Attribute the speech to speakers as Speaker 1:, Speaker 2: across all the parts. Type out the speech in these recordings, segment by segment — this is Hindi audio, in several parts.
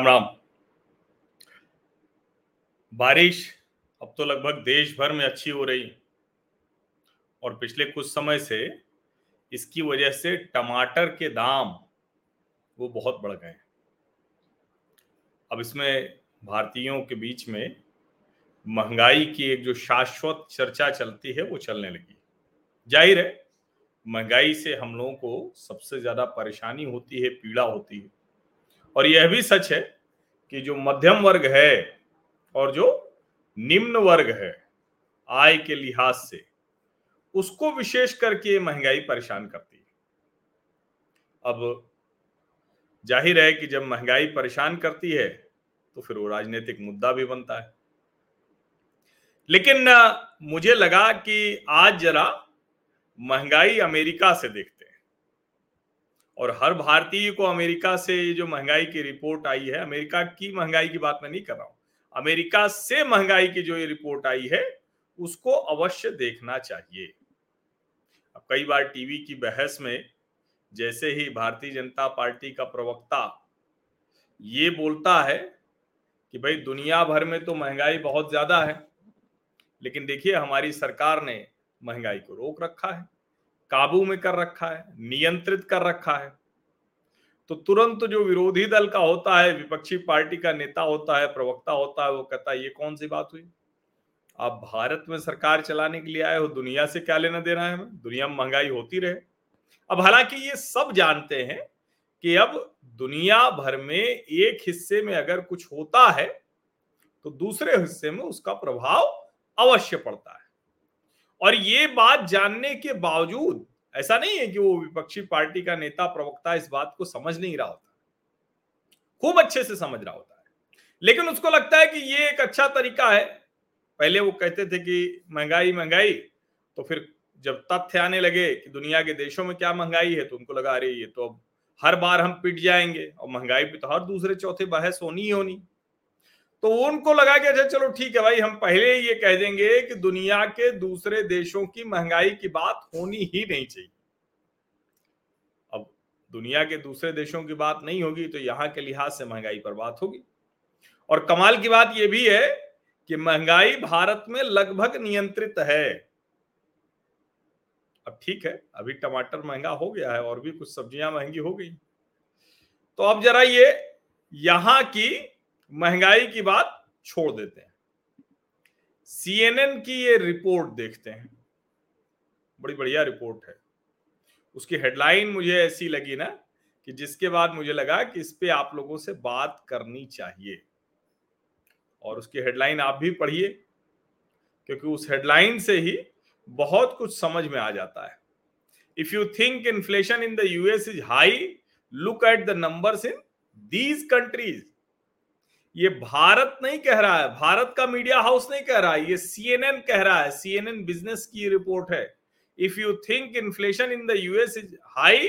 Speaker 1: राम राम। बारिश अब तो लगभग देश भर में अच्छी हो रही। और पिछले कुछ समय से इसकी वजह से टमाटर के दाम वो बहुत बढ़ गए अब इसमें भारतीयों के बीच में महँगाई की एक जो शाश्वत चर्चा चलती है वो चलने लगी। ज़ाहिर है, महँगाई से हम लोगों को सबसे ज़्यादा परेशानी होती है, पीड़ा होती है। और यह भी सच है कि जो मध्यम वर्ग है और जो निम्न वर्ग है आय के लिहाज से, उसको विशेष करके महँगाई परेशान करती है। अब ज़ाहिर है कि जब महँगाई परेशान करती है तो फिर वो राजनीतिक मुद्दा भी बनता है। लेकिन मुझे लगा कि आज जरा महँगाई अमेरिका से देखते हैं। और हर भारतीय को अमेरिका से ये जो महँगाई की रिपोर्ट आई है, अमेरिका की महँगाई की बात मैं नहीं कर रहा हूँ। अमेरिका से महँगाई की जो ये रिपोर्ट आई है, उसको अवश्य देखना चाहिए। अब कई बार टीवी की बहस में जैसे ही भारतीय जनता पार्टी का प्रवक्ता ये बोलता है कि भाई दुनिया भर में तो महँगाई बहुत ज़्यादा है, लेकिन देखिए हमारी सरकार ने महँगाई को रोक रखा है। काबू में कर रखा है, नियंत्रित कर रखा है। तो तुरंत जो विरोधी दल का होता है, विपक्षी पार्टी का नेता होता है, प्रवक्ता होता है, वो कहता है, ये कौन सी बात हुई? आप भारत में सरकार चलाने के लिए आए हो, दुनिया से क्या लेना देना है? हमें दुनिया में महँगाई होती रहे। अब हालाँकि ये सब जानते हैं कि अब दुनिया भर में एक हिस्से में अगर कुछ होता है तो दूसरे हिस्से में उसका प्रभाव अवश्य पड़ता है। और ये बात जानने के बावजूद, ऐसा नहीं है कि वो विपक्षी पार्टी का नेता, प्रवक्ता इस बात को समझ नहीं रहा होता। खूब अच्छे से समझ रहा होता है। लेकिन उसको लगता है कि ये एक अच्छा तरीका है। पहले वो कहते थे कि महँगाई महँगाई तो फिर जब तथ्य आने लगे कि दुनिया के देशों में क्या महँगाई है तो उनको लगा, अरे, ये तो अब हर बार हम पिट जाएँगे। और महँगाई पे तो हर दूसरे चौथे बहस होनी ही होनी। तो उनको लगा कि अच्छा चलो ठीक है भाई, हम पहले ये कह देंगे कि दुनिया के दूसरे देशों की महँगाई की बात होनी ही नहीं चाहिए। अब दुनिया के दूसरे देशों की बात नहीं होगी तो यहाँ के लिहाज से महँगाई पर बात होगी। और कमाल की बात यह भी है कि महँगाई भारत में लगभग नियंत्रित है। अब ठीक है, अभी टमाटर महँगा हो गया है और भी कुछ सब्ज़ियाँ महँगी हो गई। तो अब जरा ये यहाँ की महँगाई की बात छोड़ देते हैं। सीएनएन की ये रिपोर्ट देखते हैं। बड़ी बढ़िया रिपोर्ट है। उसकी हेडलाइन मुझे ऐसी लगी ना कि जिसके बाद मुझे लगा कि इस पे आप लोगों से बात करनी चाहिए। और उसकी हेडलाइन आप भी पढ़िए, क्योंकि उस हेडलाइन से ही बहुत कुछ समझ में आ जाता है। If you think inflation in the US is high look at the numbers in these countries ये भारत नहीं कह रहा है, भारत का मीडिया हाउस नहीं कह रहा है, ये सीएनएन कह रहा है सीएनएन बिज़नेस की रिपोर्ट है। If you think inflation in the US is high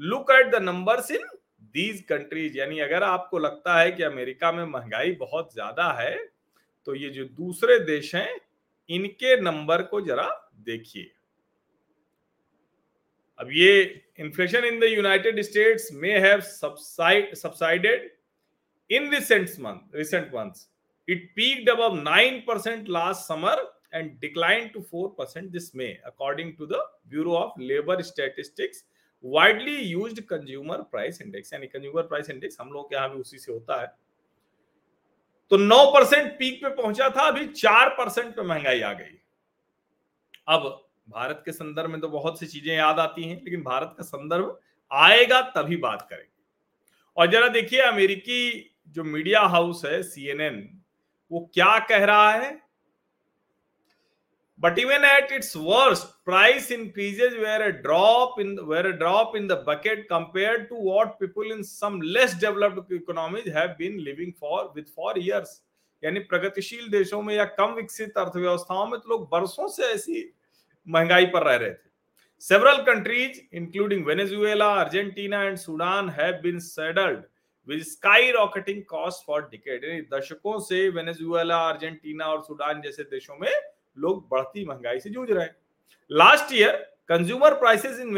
Speaker 1: look at the numbers in these countries यानी अगर आपको लगता है कि अमेरिका में महँगाई बहुत ज़्यादा है तो ये जो दूसरे देश हैं, इनके नंबर को जरा देखिए। अब ये inflation in the United States में have subsided in recent month recent months it peaked above 9% last summer and declined to 4% this may according to the bureau of labor statistics widely used consumer price index यानी consumer price index हम लोग के यहाँ भी उसी से होता है तो 9 परसेंट पीक पे पहुँचा था अभी 4 परसेंट पे महँगाई आ गई अब भारत के संदर्भ में तो बहुत सी चीज़ें याद आती हैं लेकिन भारत का संदर्भ आएगा तभी बात करेंगे और जरा देखिए अमेरिकी जो मीडिया हाउस है सीएनएन वो क्या कह रहा है? But even at its worst price increases were a drop in were a drop in the bucket compare to what people in some less developed economies have यानी प्रगतिशील देशों में या कम विकसित अर्थव्यवस्थाओं में तो लोग बरसों से ऐसी महँगाई पर रह रहे थे। Several countries, including Venezuela, Argentina, and Sudan, have been saddled with skyrocketing costs for decades. दशकों से वेनेजुएला अर्जेंटीना और सूडान जैसे देशों में लोग बढ़ती महँगाई से जूझ रहे हैं last year consumer prices in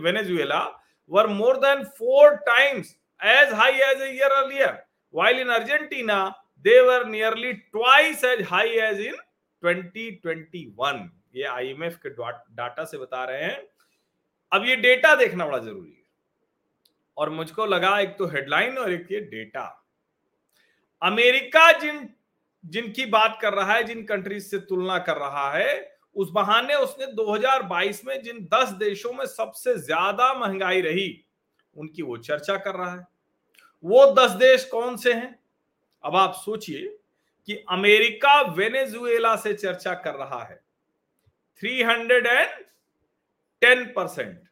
Speaker 1: Venezuela were more than four times as high as a year earlier, while in Argentina, they were nearly twice as high as in 2021. ये आईएमएफ के डाटा से बता रहे हैं अब ये डेटा देखना बड़ा ज़रूरी है और मुझको लगा एक तो हेडलाइन और एक ये डेटा। अमेरिका जिन, जिनकी बात कर रहा है, जिन कंट्रीज़ से तुलना कर रहा है, उस बहाने उसने 2022 में जिन 10 देशों में सबसे ज़्यादा महँगाई रही, उनकी वो चर्चा कर रहा है। वो 10 देश कौन से हैं? अब आप सोचिए कि अमेरिका वेनेजुएला से चर्चा कर रहा है। 310 percent.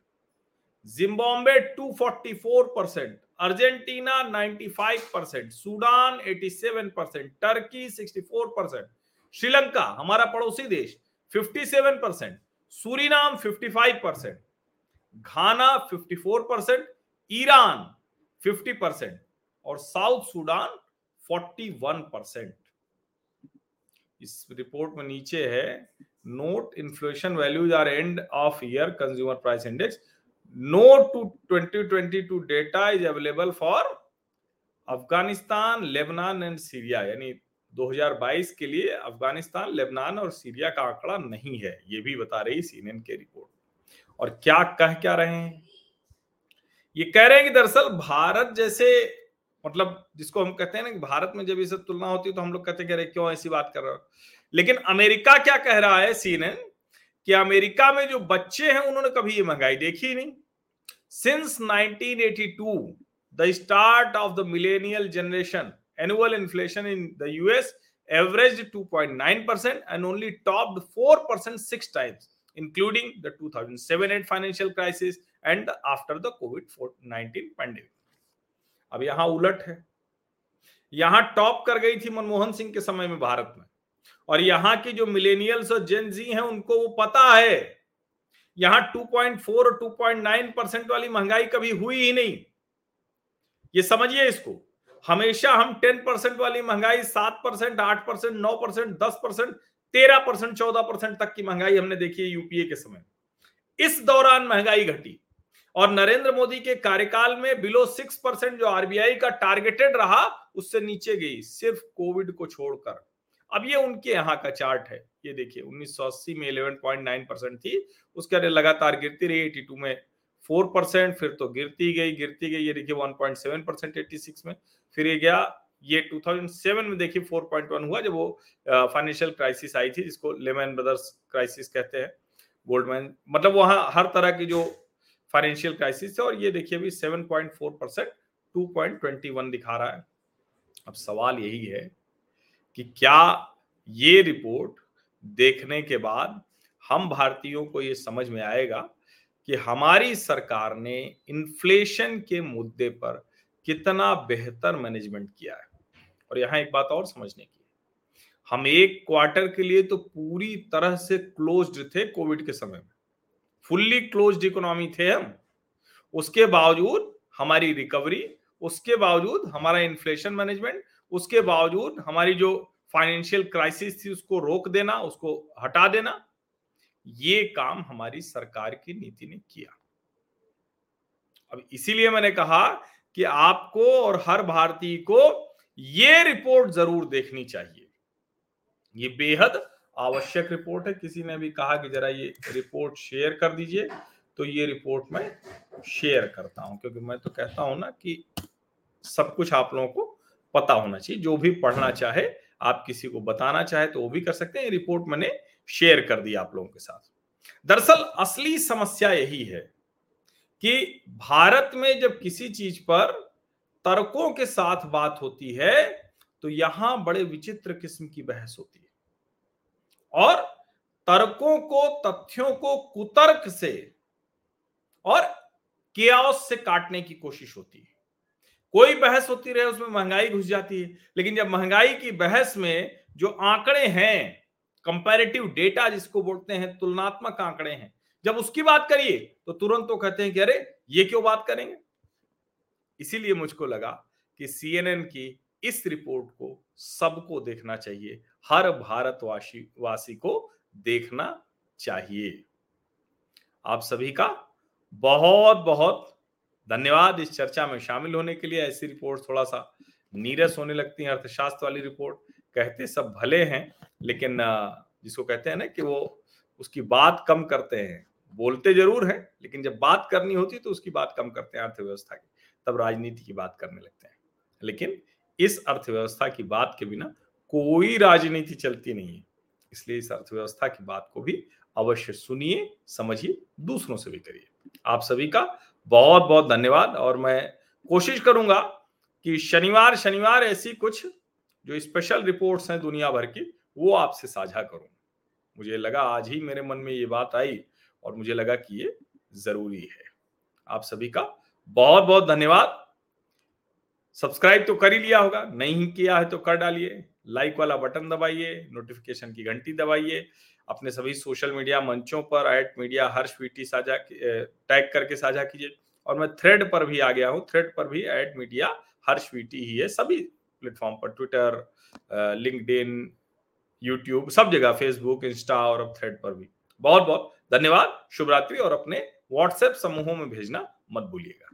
Speaker 1: Zimbabwe 244 percent Argentina 95 percent Sudan 87 percent Turkey 64 percent Sri Lanka हमारा पड़ोसी देश 57 percent Suriname 55 percent Ghana 54 percent Iran 50 percent और साउथ सूडान 41 परसेंट इस रिपोर्ट में नीचे है note inflation values are end of year consumer price index note to 2022 data is available for Afghanistan Lebanon and Syria यानी 2022 के लिए अफ़गानिस्तान लेबनान और सीरिया का आंकड़ा नहीं है। ये भी बता रही सीएनएन के रिपोर्ट और क्या कह क्या रहे हैं? ये कह रहे हैं कि दरअसल भारत जैसे मतलब जिसको हम कहते हैं ना भारत में जब इसे तुलना होती है तो हम लोग कहते हैं क्यों ऐसी बात कर रहे हो? लेकिन अमेरिका क्या कह रहा है सीएनएन कि अमेरिका में जो बच्चे हैं उन्होंने कभी ये महँगाई देखी ही नहीं। Since 1982 the start of the millennial generation annual inflation in the US averaged 2.9% and only topped 4% six times, including the 2007-8 financial crisis and after the covid-19 pandemic. अब यहाँ उलट है। यहाँ टॉप कर गई थी मनमोहन सिंह के समय में भारत में। और यहाँ की जो मिलेनियल्स और जेन जी हैं, उनको वो पता है यहाँ 2.4 और 2.9 परसेंट वाली महँगाई कभी हुई ही नहीं। ये समझिए इसको। हमेशा हम 10 परसेंट वाली महँगाई 7 परसेंट आठ परसेंट नौ परसेंट दस परसेंट तेरह परसेंट चौदह परसेंट तक की महँगाई हमने देखी है यूपीए के समय। इस दौरान महँगाई घटी और नरेंद्र मोदी के कार्यकाल में बिलो सिक्स परसेंट जो आरबीआई का टारगेटेड रहा, उससे नीचे गई, सिर्फ़ कोविड को छोड़कर। अब ये उनके यहाँ का चार्ट है। ये देखिए 1980 में 11.9 परसेंट थी, उसके बाद लगातार गिरती रही 82 में 4 परसेंट, फिर तो गिरती गई गिरती गई, ये देखिए 1.7 परसेंट एट्टी में, फिर ये गया, ये 2007 में देखिए 4.1 हुआ, जब वो फाइनेंशियल क्राइसिस आई थी, जिसको लेमैन ब्रदर्स क्राइसिस कहते हैं गोल्डमैन मतलब वहाँ हर तरह की जो फाइनेंशियल क्राइसिस है, और ये देखिए अभी 7.4 परसेंट, टू दिखा रहा है। अब सवाल यही है कि क्या ये रिपोर्ट देखने के बाद हम भारतीयों को ये समझ में आएगा कि हमारी सरकार ने इन्फ्लेशन के मुद्दे पर कितना बेहतर मैनेजमेंट किया है? और यहाँ एक बात और समझने की हम एक क्वार्टर के लिए तो पूरी तरह से क्लोज्ड थे कोविड के समय में। फुल्ली क्लोज्ड इकोनॉमी थे हम। उसके बावजूद हमारी रिकवरी, उसके बावजूद हमारा इन्फ्लेशन मैनेजमेंट उसके बावजूद हमारी जो फाइनेंशियल क्राइसिस थी, उसको रोक देना, उसको हटा देना, ये काम हमारी सरकार की नीति ने किया। अब इसीलिए मैंने कहा कि आपको और हर भारतीय को ये रिपोर्ट ज़रूर देखनी चाहिए। ये बेहद आवश्यक रिपोर्ट है। किसी ने भी कहा कि जरा ये रिपोर्ट शेयर कर दीजिए तो ये रिपोर्ट मैं शेयर करता हूँ, क्योंकि मैं तो कहता हूँ ना कि सब कुछ आप लोगों को पता होना चाहिए। जो भी पढ़ना चाहे, आप किसी को बताना चाहे तो वो भी कर सकते हैं। रिपोर्ट मैंने शेयर कर दी आप लोगों के साथ। दरअसल असली समस्या यही है कि भारत में जब किसी चीज़ पर तर्कों के साथ बात होती है तो यहाँ बड़े विचित्र किस्म की बहस होती है। और तर्कों को, तथ्यों को कुतर्क से और से काटने की कोशिश होती है। कोई बहस होती रहे, उसमें महँगाई घुस जाती है। लेकिन जब महँगाई की बहस में जो आंकड़े हैं कंपैरेटिव डेटा जिसको बोलते हैं, तुलनात्मक आंकड़े हैं, जब उसकी बात करिए तो तुरंत तो कहते हैं कि अरे, ये क्यों बात करेंगे? इसीलिए मुझको लगा कि सीएनएन की इस रिपोर्ट को सबको देखना चाहिए, हर भारतवासी, वासी को देखना चाहिए। आप सभी का बहुत बहुत धन्यवाद इस चर्चा में शामिल होने के लिए, ऐसी रिपोर्ट थोड़ा सा नीरस होने लगती है, अर्थशास्त्र वाली रिपोर्ट। कहते सब भले हैं, लेकिन जिसको कहते हैं ना कि वो उसकी बात कम करते हैं। बोलते ज़रूर हैं, लेकिन जब बात करनी होती तो उसकी बात कम करते हैं अर्थव्यवस्था की। तब राजनीति की बात करने लगते हैं। लेकिन इस अर्थव्यवस्था की बात के बिना कोई राजनीति चलती नहीं है। इसलिए इस अर्थव्यवस्था की बात को भी अवश्य सुनिए, समझिए, दूसरों से भी करिए। आप सभी का बहुत बहुत धन्यवाद और मैं कोशिश करूँगा कि शनिवार शनिवार ऐसी कुछ जो स्पेशल रिपोर्ट्स हैं दुनिया भर की, वो आपसे साझा करूँ। मुझे लगा आज ही मेरे मन में ये बात आई और मुझे लगा कि ये ज़रूरी है। आप सभी का बहुत बहुत धन्यवाद। सब्सक्राइब तो कर ही लिया होगा, नहीं किया है तो कर डालिए। लाइक वाला बटन दबाइए नोटिफिकेशन की घंटी दबाइए अपने सभी सोशल मीडिया मंचों पर एट मीडिया हर स्वीटी साझा टैग करके साझा कीजिए। और मैं थ्रेड पर भी आ गया हूँ। थ्रेड पर भी एट मीडिया हर स्वीटी ही है। सभी प्लेटफॉर्म पर ट्विटर लिंकड यूट्यूब सब जगह फेसबुक इंस्टा और अब थ्रेड पर भी। बहुत बहुत धन्यवाद। शुभरात्रि और अपने व्हाट्सएप समूहों में भेजना मत भूलिएगा.